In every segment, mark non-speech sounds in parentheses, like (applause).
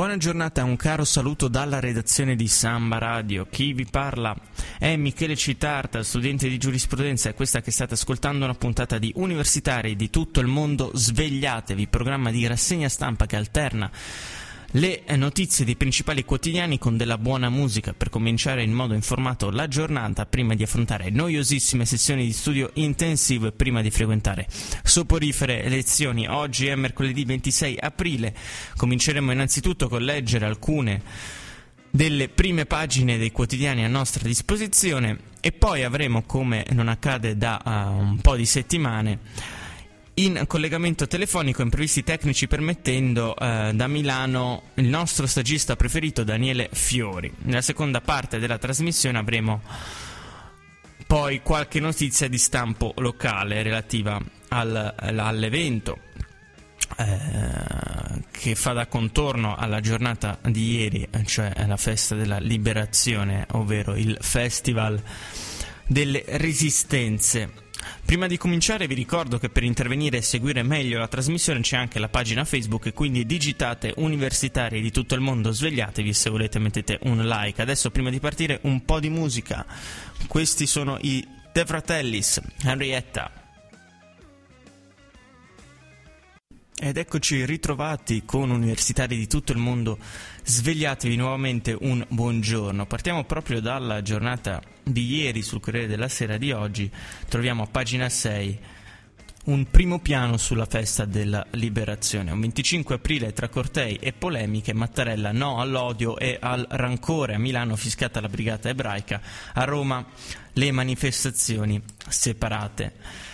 Buona giornata, un caro saluto dalla redazione di Samba Radio. Chi vi parla è Michele Citarta, studente di giurisprudenza e questa che state ascoltando è una puntata di Universitari di tutto il mondo. Svegliatevi, programma di rassegna stampa che alterna le notizie dei principali quotidiani con della buona musica per cominciare in modo informato la giornata prima di affrontare noiosissime sessioni di studio intensivo e prima di frequentare soporifere lezioni. Oggi è mercoledì 26 aprile. Cominceremo innanzitutto con leggere alcune delle prime pagine dei quotidiani a nostra disposizione e poi avremo, come non accade da uh, un po' di settimane, in collegamento telefonico, imprevisti tecnici permettendo, eh, da Milano il nostro stagista preferito Daniele Fiori. Nella seconda parte della trasmissione avremo poi qualche notizia di stampo locale relativa al, all'evento eh, che fa da contorno alla giornata di ieri, cioè la festa della liberazione, ovvero il Festival delle Resistenze. Prima di cominciare vi ricordo che per intervenire e seguire meglio la trasmissione c'è anche la pagina Facebook quindi digitate universitari di tutto il mondo, svegliatevi se volete mettete un like. Adesso prima di partire un po' di musica. Questi sono i De Fratellis, Henrietta. Ed eccoci ritrovati con universitari di tutto il mondo. Svegliatevi nuovamente un buongiorno. Partiamo proprio dalla giornata di ieri sul Corriere della Sera di oggi. Troviamo a pagina 6 un primo piano sulla festa della liberazione. Un 25 aprile tra cortei e polemiche, Mattarella no all'odio e al rancore. A Milano fiscata la brigata ebraica, a Roma le manifestazioni separate.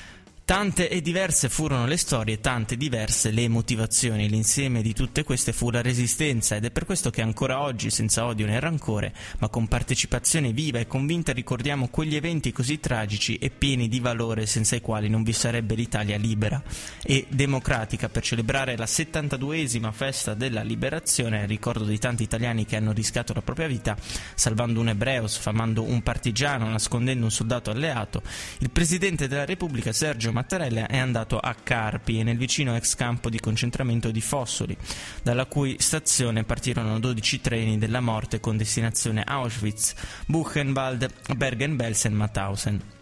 Tante e diverse furono le storie, tante diverse le motivazioni. L'insieme di tutte queste fu la resistenza ed è per questo che ancora oggi, senza odio né rancore, ma con partecipazione viva e convinta ricordiamo quegli eventi così tragici e pieni di valore senza i quali non vi sarebbe l'Italia libera e democratica per celebrare la 72esima festa della liberazione, ricordo di tanti italiani che hanno rischiato la propria vita salvando un ebreo, sfamando un partigiano, nascondendo un soldato alleato. Il Presidente della Repubblica Sergio Mattarella è andato a Carpi, nel vicino ex campo di concentramento di Fossoli, dalla cui stazione partirono 12 treni della morte con destinazione Auschwitz, Buchenwald, Bergen-Belsen, Mauthausen.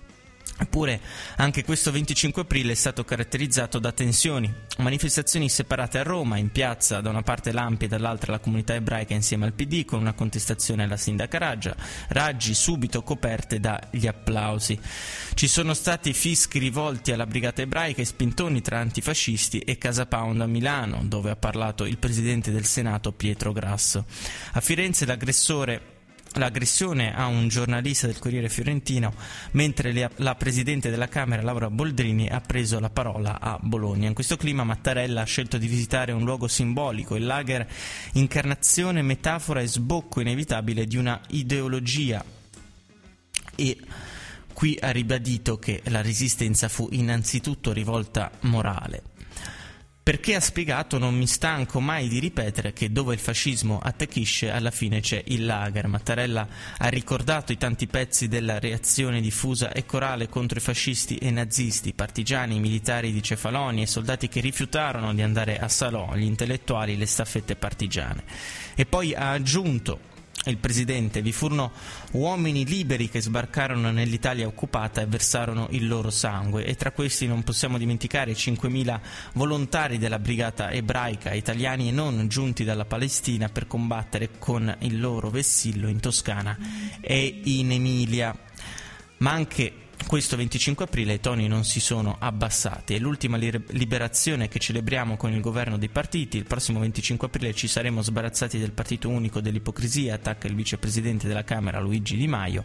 Eppure anche questo 25 aprile è stato caratterizzato da tensioni, manifestazioni separate a Roma, in piazza da una parte l'Ampi e dall'altra la comunità ebraica insieme al PD con una contestazione alla sindaca Raggia, raggi subito coperte dagli applausi. Ci sono stati fischi rivolti alla brigata ebraica e spintoni tra antifascisti e Casa Pound a Milano, dove ha parlato il presidente del Senato Pietro Grasso. A Firenze l'aggressore l'aggressione a un giornalista del Corriere Fiorentino, mentre la Presidente della Camera Laura Boldrini ha preso la parola a Bologna. In questo clima Mattarella ha scelto di visitare un luogo simbolico, il lager, incarnazione, metafora e sbocco inevitabile di una ideologia e qui ha ribadito che la resistenza fu innanzitutto rivolta morale perché ha spiegato non mi stanco mai di ripetere che dove il fascismo attacchisce alla fine c'è il lager. Mattarella ha ricordato i tanti pezzi della reazione diffusa e corale contro i fascisti e nazisti, partigiani, militari di Cefaloni e soldati che rifiutarono di andare a Salò, gli intellettuali, le staffette partigiane. E poi ha aggiunto il presidente, vi furono uomini liberi che sbarcarono nell'Italia occupata e versarono il loro sangue. E tra questi non possiamo dimenticare i 5.000 volontari della brigata ebraica, italiani e non giunti dalla Palestina per combattere con il loro vessillo in Toscana e in Emilia, ma anche questo 25 aprile i toni non si sono abbassati. È l'ultima liberazione che celebriamo con il governo dei partiti. Il prossimo 25 aprile ci saremo sbarazzati del partito unico dell'ipocrisia, attacca il vicepresidente della Camera Luigi Di Maio.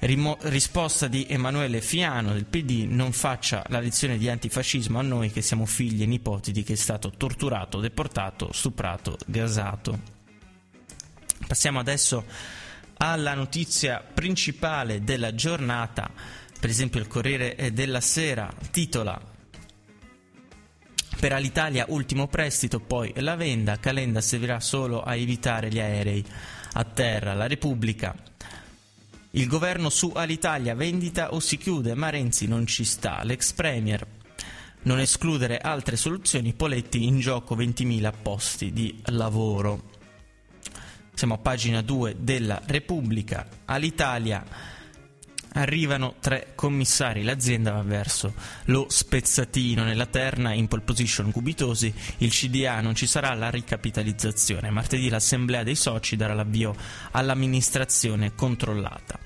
Rimo- risposta di Emanuele Fiano del PD, non faccia la lezione di antifascismo a noi che siamo figli e nipoti di chi è stato torturato, deportato, stuprato, gasato. Passiamo adesso alla notizia principale della giornata, per esempio il Corriere della Sera titola per Alitalia ultimo prestito, poi la venda, Calenda servirà solo a evitare gli aerei a terra. La Repubblica il governo su Alitalia vendita o si chiude, ma Renzi non ci sta. L'ex premier non escludere altre soluzioni, Poletti in gioco 20.000 posti di lavoro. Siamo a pagina 2 della Repubblica. All'Italia arrivano tre commissari, l'azienda va verso lo spezzatino nella terna in pole position Cubitosi, il CDA non ci sarà la ricapitalizzazione, martedì l'assemblea dei soci darà l'avvio all'amministrazione controllata.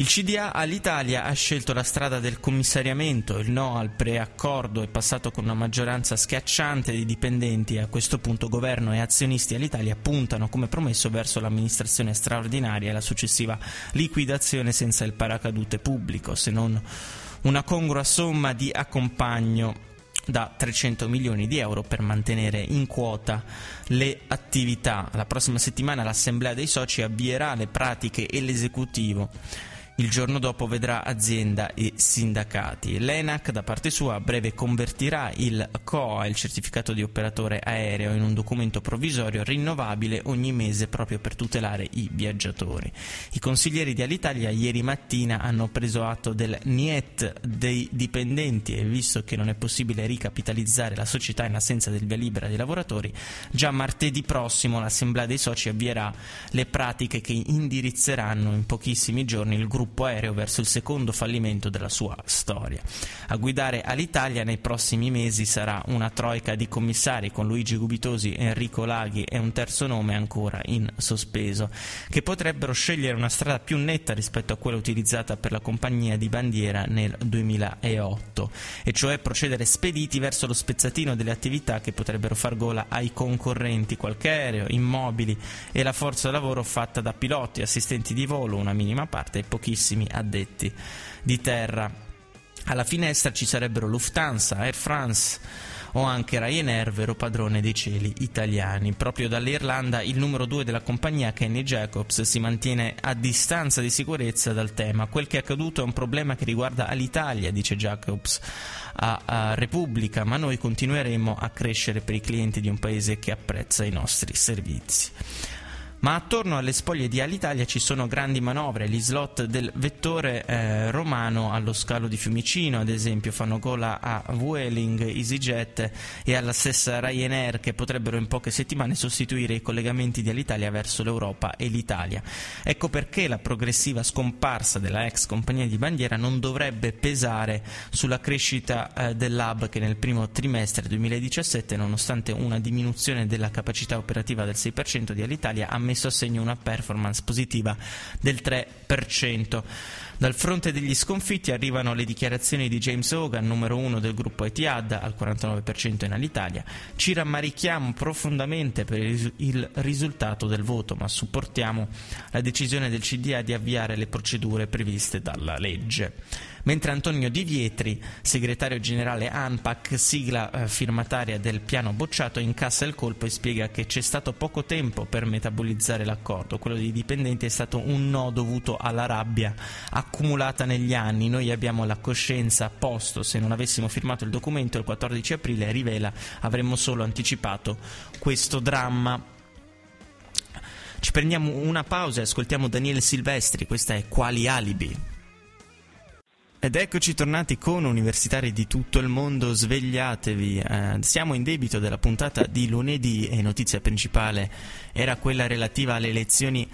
Il CDA all'Italia ha scelto la strada del commissariamento, il no al preaccordo è passato con una maggioranza schiacciante di dipendenti e a questo punto governo e azionisti all'Italia puntano come promesso verso l'amministrazione straordinaria e la successiva liquidazione senza il paracadute pubblico, se non una congrua somma di accompagno da 300 milioni di euro per mantenere in quota le attività. La prossima settimana l'Assemblea dei soci avvierà le pratiche e l'esecutivo il giorno dopo vedrà azienda e sindacati. L'ENAC da parte sua a breve convertirà il COA, il certificato di operatore aereo, in un documento provvisorio rinnovabile ogni mese proprio per tutelare i viaggiatori. I consiglieri di Alitalia ieri mattina hanno preso atto del NIET dei dipendenti e visto che non è possibile ricapitalizzare la società in assenza del via libera dei lavoratori, già martedì prossimo l'Assemblea dei soci avvierà le pratiche che indirizzeranno in pochissimi giorni il gruppo gruppo aereo verso il secondo fallimento della sua storia. A guidare all'Italia nei prossimi mesi sarà una troica di commissari con Luigi Gubitosi, Enrico Laghi e un terzo nome ancora in sospeso, che potrebbero scegliere una strada più netta rispetto a quella utilizzata per la compagnia di bandiera nel 2008, e cioè procedere spediti verso lo spezzatino delle attività che potrebbero far gola ai concorrenti, qualche aereo, immobili e la forza lavoro fatta da piloti, assistenti di volo, una minima parte e pochissimi pochissimi addetti di terra. Alla finestra ci sarebbero Lufthansa, Air France o anche Ryanair, vero padrone dei cieli italiani. Proprio dall'Irlanda il numero 2 della compagnia, Kenny Jacobs, si mantiene a distanza di sicurezza dal tema. Quel che è accaduto è un problema che riguarda l'Italia, dice Jacobs a, a Repubblica, ma noi continueremo a crescere per i clienti di un paese che apprezza i nostri servizi. Ma attorno alle spoglie di Alitalia ci sono grandi manovre, gli slot del vettore eh, romano allo scalo di Fiumicino, ad esempio, fanno gola a Vueling, EasyJet e alla stessa Ryanair che potrebbero in poche settimane sostituire i collegamenti di Alitalia verso l'Europa e l'Italia. Ecco perché la progressiva scomparsa della ex compagnia di bandiera non dovrebbe pesare sulla crescita eh, dell'hub che nel primo trimestre 2017, nonostante una diminuzione della capacità operativa del 6% di Alitalia, ha messo a segno una performance positiva del 3%. Dal fronte degli sconfitti arrivano le dichiarazioni di James Hogan, numero uno del gruppo Etihad, al 49% in Alitalia. Ci rammarichiamo profondamente per il risultato del voto, ma supportiamo la decisione del CDA di avviare le procedure previste dalla legge mentre Antonio Di Vietri, segretario generale ANPAC, sigla eh, firmataria del piano bocciato, incassa il colpo e spiega che c'è stato poco tempo per metabolizzare l'accordo. Quello dei dipendenti è stato un no dovuto alla rabbia accumulata negli anni. Noi abbiamo la coscienza a posto. Se non avessimo firmato il documento il 14 aprile, rivela, avremmo solo anticipato questo dramma. Ci prendiamo una pausa e ascoltiamo Daniele Silvestri, questa è Quali alibi. Ed eccoci tornati con universitari di tutto il mondo, svegliatevi, eh, siamo in debito della puntata di lunedì e notizia principale era quella relativa alle elezioni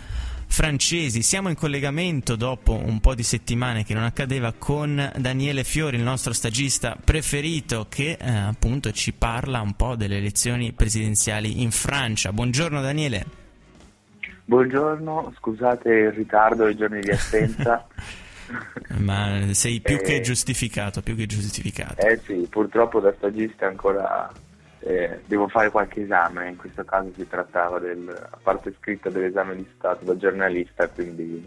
francesi. Siamo in collegamento dopo un po' di settimane che non accadeva con Daniele Fiori, il nostro stagista preferito, che eh, appunto ci parla un po' delle elezioni presidenziali in Francia. Buongiorno Daniele. Buongiorno, scusate il ritardo, i giorni di assenza. (laughs) Ma sei più eh, che giustificato, più che giustificato. Eh sì, purtroppo da stagista ancora eh, devo fare qualche esame, in questo caso si trattava del, a parte scritta dell'esame di Stato da giornalista, quindi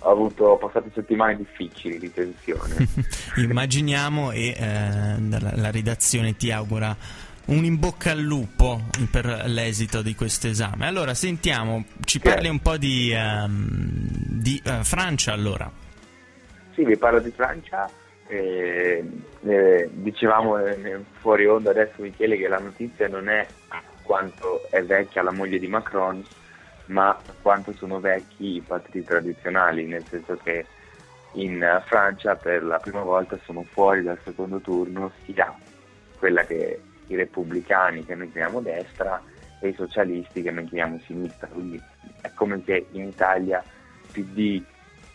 ho avuto ho passato settimane difficili di tensione. (laughs) Immaginiamo e eh, la, la redazione ti augura un in bocca al lupo per l'esito di questo esame. Allora, sentiamo, ci parli un po' di, um, di uh, Francia allora. Sì, vi parlo di Francia. Eh, eh, dicevamo fuori onda adesso Michele che la notizia non è quanto è vecchia la moglie di Macron, ma quanto sono vecchi i partiti tradizionali, nel senso che in Francia per la prima volta sono fuori dal secondo turno sia quella che i repubblicani che noi chiamiamo destra e i socialisti che noi chiamiamo sinistra, quindi è come se in Italia PD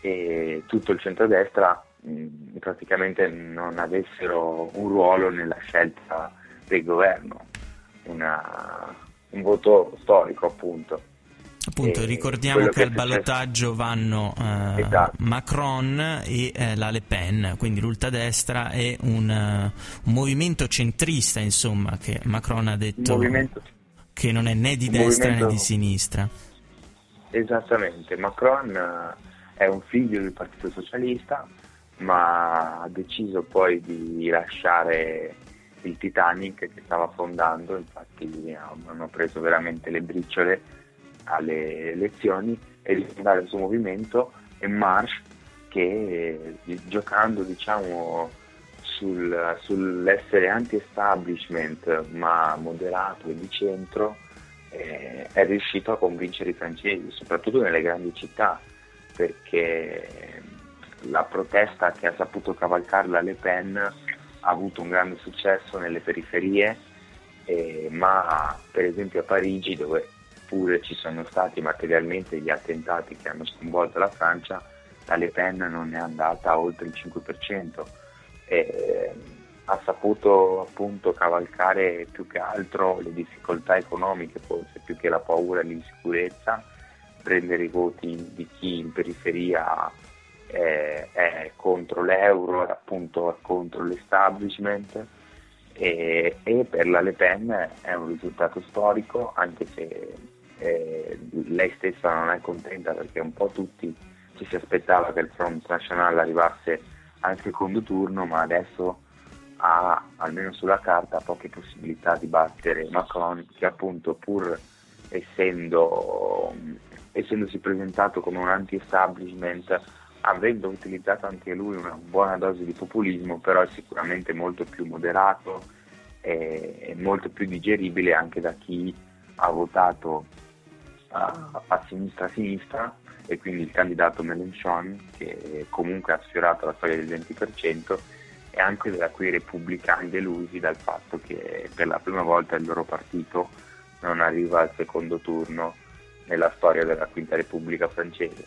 e tutto il centrodestra mh, praticamente non avessero un ruolo nella scelta del governo, Una, un voto storico appunto. Appunto, e ricordiamo che, al ballottaggio vanno uh, esatto. Macron e uh, la Le Pen, quindi l'ultradestra è un, uh, un, movimento centrista, insomma, che Macron ha detto che non è né di destra movimento... né di sinistra. Esattamente, Macron è un figlio del Partito Socialista, ma ha deciso poi di lasciare il Titanic che stava fondando, infatti hanno preso veramente le briciole alle elezioni e di fondare il suo movimento e Marsh che eh, giocando diciamo sul, sull'essere anti-establishment ma moderato e di centro eh, è riuscito a convincere i francesi, soprattutto nelle grandi città, perché la protesta che ha saputo cavalcare la Le Pen ha avuto un grande successo nelle periferie, eh, ma per esempio a Parigi dove pure ci sono stati materialmente gli attentati che hanno sconvolto la Francia, la Le Pen non è andata oltre il 5% e ha saputo appunto cavalcare più che altro le difficoltà economiche, forse più che la paura e l'insicurezza, prendere i voti di chi in periferia è, è contro l'euro, appunto è contro l'establishment e, e, per la Le Pen è un risultato storico anche se eh, lei stessa non è contenta perché un po' tutti ci si aspettava che il Front National arrivasse al secondo turno, ma adesso ha, almeno sulla carta, poche possibilità di battere Macron, che appunto pur essendo, essendosi presentato come un anti-establishment, avendo utilizzato anche lui una buona dose di populismo, però è sicuramente molto più moderato e molto più digeribile anche da chi ha votato a, a sinistra-sinistra e quindi il candidato Mélenchon che comunque ha sfiorato la soglia del 20% e anche da quei repubblicani delusi dal fatto che per la prima volta il loro partito non arriva al secondo turno nella storia della Quinta Repubblica francese.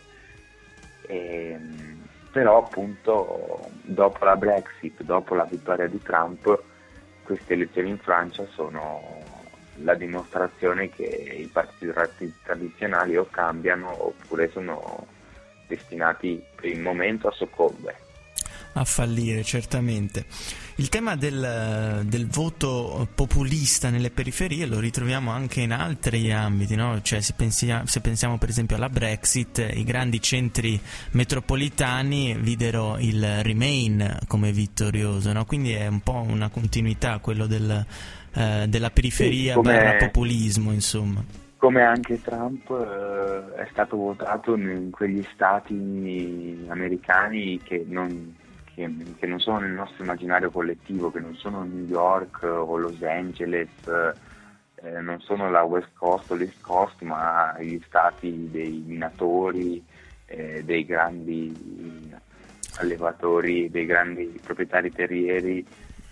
E, ehm, però appunto dopo la Brexit, dopo la vittoria di Trump, queste elezioni in Francia sono la dimostrazione che i partiti tradizionali o cambiano oppure sono destinati per il momento a soccombere. A fallire, certamente. Il tema del, del, voto populista nelle periferie lo ritroviamo anche in altri ambiti, no? cioè, se, pensia, se, pensiamo per esempio alla Brexit, i grandi centri metropolitani videro il Remain come vittorioso, no? quindi è un po' una continuità quello del, eh, della periferia sì, come, populismo, insomma. Come anche Trump eh, è stato votato in quegli stati americani che non, che, che non, sono nel nostro immaginario collettivo, che non sono New York o Los Angeles, eh, non sono la West Coast o l'East Coast, ma gli stati dei minatori, eh, dei grandi allevatori, dei grandi proprietari terrieri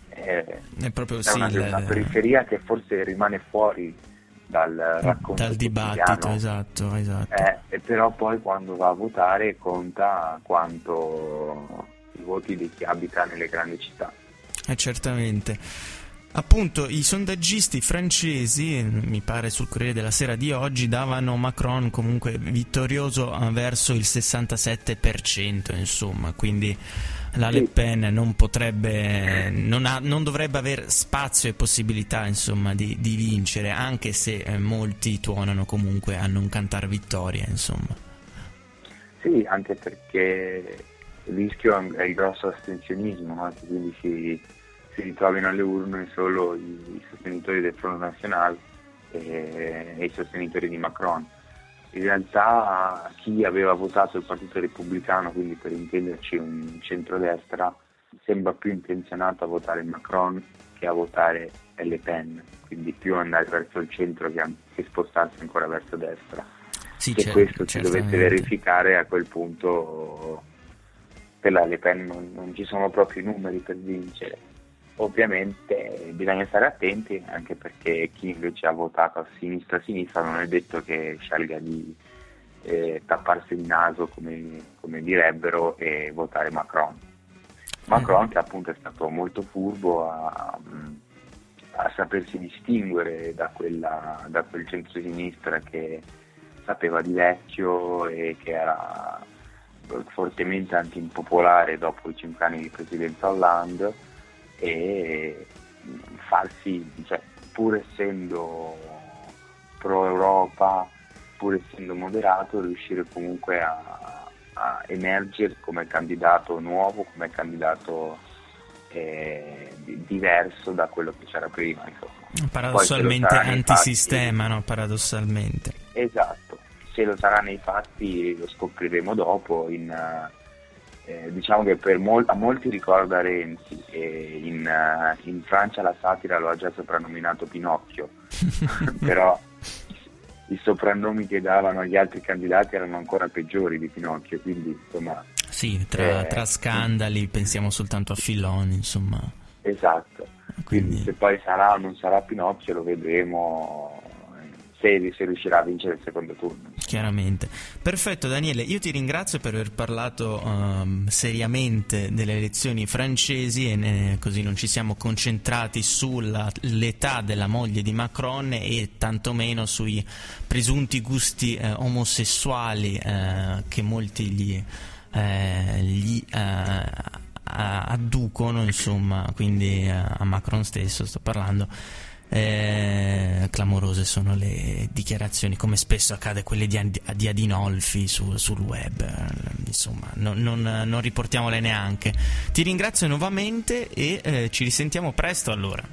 è, è proprio sì, una, una periferia che forse rimane fuori dal racconto dal dibattito esatto, esatto. Eh, e però poi quando va a votare conta quanto i voti di chi abita nelle grandi città eh, certamente Appunto, i sondaggisti francesi, mi pare sul Corriere della Sera di oggi, davano Macron comunque vittorioso verso il 67%, insomma, quindi la Le Pen non potrebbe, non, ha, non dovrebbe avere spazio e possibilità insomma, di, di, vincere, anche se eh, molti tuonano comunque a non cantare vittoria. Insomma. Sì, anche perché il rischio è il grosso astensionismo, no? quindi si, si ritrovino alle urne solo i, sostenitori del Front National e, e i sostenitori di Macron. In realtà chi aveva votato il Partito Repubblicano, quindi per intenderci un centrodestra, sembra più intenzionato a votare Macron che a votare Le Pen, quindi più andare verso il centro che, che spostarsi ancora verso destra. Sì, e questo si dovesse verificare a quel punto per la Le Pen non, non, ci sono proprio i numeri per vincere. Ovviamente bisogna stare attenti anche perché chi invece ha votato a sinistra a sinistra non è detto che scelga di eh, tapparsi il naso come, come, direbbero e votare Macron. Macron che appunto è stato molto furbo a, a sapersi distinguere da, quella, da quel centro-sinistra che sapeva di vecchio e che era fortemente antimpopolare dopo i cinque anni di presidenza Hollande e farsi, cioè, pur essendo pro-Europa, pur essendo moderato, riuscire comunque a, a emergere come candidato nuovo, come candidato eh, diverso da quello che c'era prima. Insomma. Paradossalmente antisistema, no? Paradossalmente. Esatto, se lo sarà nei fatti lo scopriremo dopo. In, eh, diciamo che mol- a molti ricorda Renzi e in, uh, in, Francia la satira lo ha già soprannominato Pinocchio, (laughs) però i soprannomi che davano agli altri candidati erano ancora peggiori di Pinocchio, quindi insomma... Sì, tra, eh, tra scandali pensiamo soltanto a Filoni, insomma. Esatto, quindi... quindi se poi sarà o non sarà Pinocchio lo vedremo se, se, riuscirà a vincere il secondo turno. Chiaramente. Perfetto Daniele, io ti ringrazio per aver parlato um, seriamente delle elezioni francesi e ne, così non ci siamo concentrati sull'età della moglie di Macron e tantomeno sui presunti gusti eh, omosessuali eh, che molti gli, eh, gli eh, adducono, insomma, quindi eh, a Macron stesso sto parlando. Eh, clamorose sono le dichiarazioni, come spesso accade quelle di, di Adinolfi su, sul web. Insomma, no, non, non, riportiamole neanche. Ti ringrazio nuovamente e eh, ci risentiamo presto allora.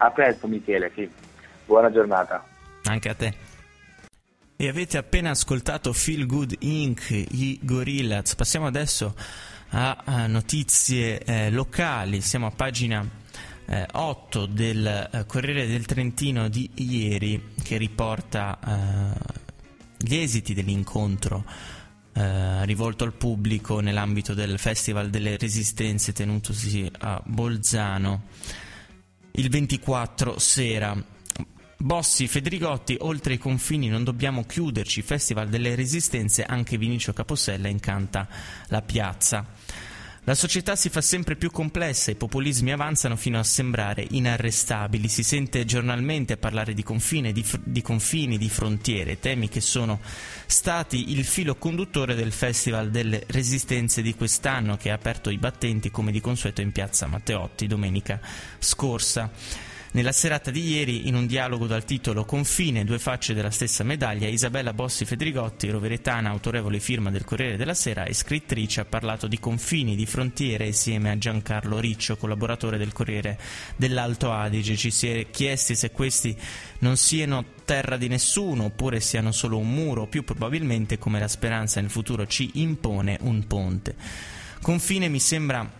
A presto Michele, sì. buona giornata. Anche a te. E avete appena ascoltato Feel Good Inc., i Gorillaz. Passiamo adesso a, a notizie eh, locali. Siamo a pagina eh, 8 del eh, Corriere del Trentino di ieri che riporta eh, gli esiti dell'incontro eh, rivolto al pubblico nell'ambito del Festival delle Resistenze tenutosi a Bolzano il 24 sera. Bossi, Federigotti, oltre i confini non dobbiamo chiuderci, Festival delle Resistenze, anche Vinicio Capossella incanta la piazza. La società si fa sempre più complessa, i populismi avanzano fino a sembrare inarrestabili, si sente giornalmente parlare di, confine, di, fr- di confini, di frontiere, temi che sono stati il filo conduttore del Festival delle Resistenze di quest'anno che ha aperto i battenti come di consueto in piazza Matteotti domenica scorsa. Nella serata di ieri, in un dialogo dal titolo Confine, due facce della stessa medaglia, Isabella Bossi Fedrigotti, roveretana, autorevole firma del Corriere della Sera e scrittrice, ha parlato di confini, di frontiere insieme a Giancarlo Riccio, collaboratore del Corriere dell'Alto Adige. Ci si è chiesti se questi non siano terra di nessuno oppure siano solo un muro, più probabilmente come la speranza nel futuro ci impone un ponte. Confine mi sembra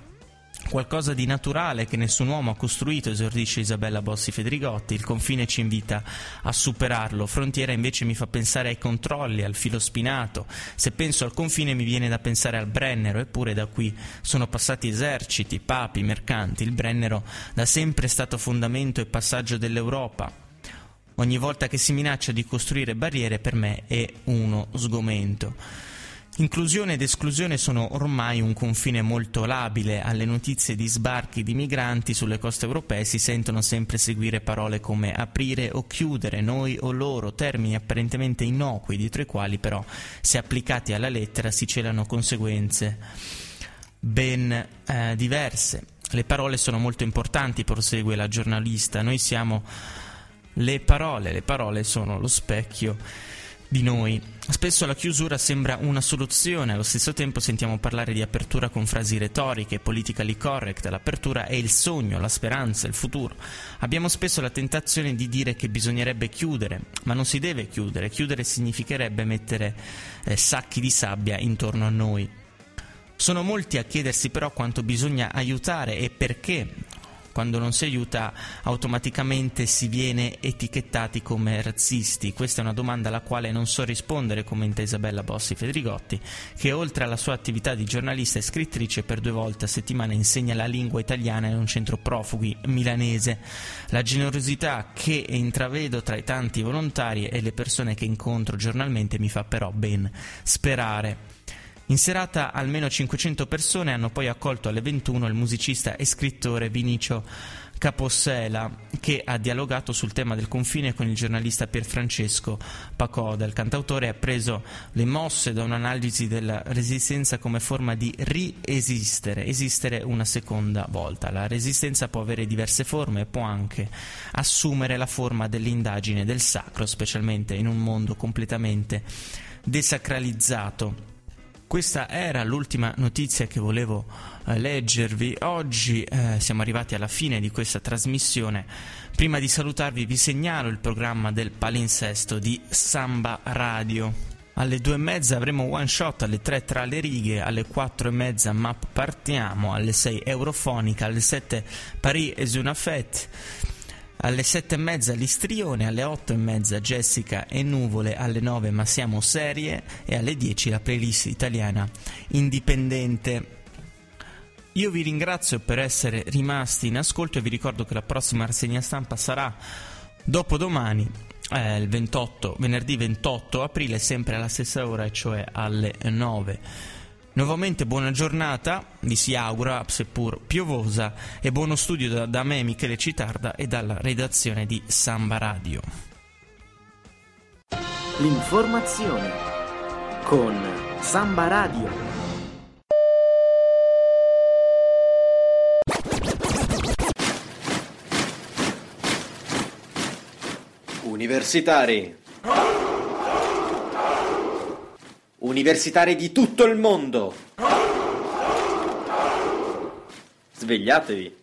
Qualcosa di naturale che nessun uomo ha costruito, esordisce Isabella Bossi Fedrigotti, il confine ci invita a superarlo, frontiera invece mi fa pensare ai controlli, al filo spinato, se penso al confine mi viene da pensare al Brennero, eppure da qui sono passati eserciti, papi, mercanti, il Brennero da sempre è stato fondamento e passaggio dell'Europa, ogni volta che si minaccia di costruire barriere per me è uno sgomento. Inclusione ed esclusione sono ormai un confine molto labile. Alle notizie di sbarchi di migranti sulle coste europee si sentono sempre seguire parole come aprire o chiudere, noi o loro, termini apparentemente innocui, dietro i quali però, se applicati alla lettera, si celano conseguenze ben eh, diverse. Le parole sono molto importanti, prosegue la giornalista. Noi siamo le parole, le parole sono lo specchio di noi. Spesso la chiusura sembra una soluzione, allo stesso tempo sentiamo parlare di apertura con frasi retoriche, politically correct, l'apertura è il sogno, la speranza, il futuro. Abbiamo spesso la tentazione di dire che bisognerebbe chiudere, ma non si deve chiudere, chiudere significherebbe mettere eh, sacchi di sabbia intorno a noi. Sono molti a chiedersi però quanto bisogna aiutare e perché quando non si aiuta automaticamente si viene etichettati come razzisti. Questa è una domanda alla quale non so rispondere, commenta Isabella Bossi Fedrigotti, che oltre alla sua attività di giornalista e scrittrice per due volte a settimana insegna la lingua italiana in un centro profughi milanese. La generosità che intravedo tra i tanti volontari e le persone che incontro giornalmente mi fa però ben sperare. In serata almeno 500 persone hanno poi accolto alle 21 il musicista e scrittore Vinicio Capossela, che ha dialogato sul tema del confine con il giornalista Pierfrancesco Pacoda. Il cantautore ha preso le mosse da un'analisi della resistenza come forma di riesistere, esistere una seconda volta. La resistenza può avere diverse forme e può anche assumere la forma dell'indagine del sacro, specialmente in un mondo completamente desacralizzato questa era l'ultima notizia che volevo eh, leggervi. Oggi eh, siamo arrivati alla fine di questa trasmissione. Prima di salutarvi vi segnalo il programma del palinsesto di Samba Radio. Alle due e mezza avremo one shot, alle tre tra le righe, alle quattro e mezza map partiamo, alle sei eurofonica, alle sette Paris es una fête alle sette e mezza l'istrione, alle otto e mezza Jessica e nuvole, alle nove ma siamo serie e alle dieci la playlist italiana indipendente. Io vi ringrazio per essere rimasti in ascolto e vi ricordo che la prossima rassegna stampa sarà dopodomani, eh, il 28, venerdì 28 aprile, sempre alla stessa ora, cioè alle 9. Nuovamente buona giornata, vi si augura, seppur piovosa, e buono studio da, da me Michele Citarda e dalla redazione di Samba Radio. L'informazione con Samba Radio. Universitari. Universitari di tutto il mondo. Svegliatevi.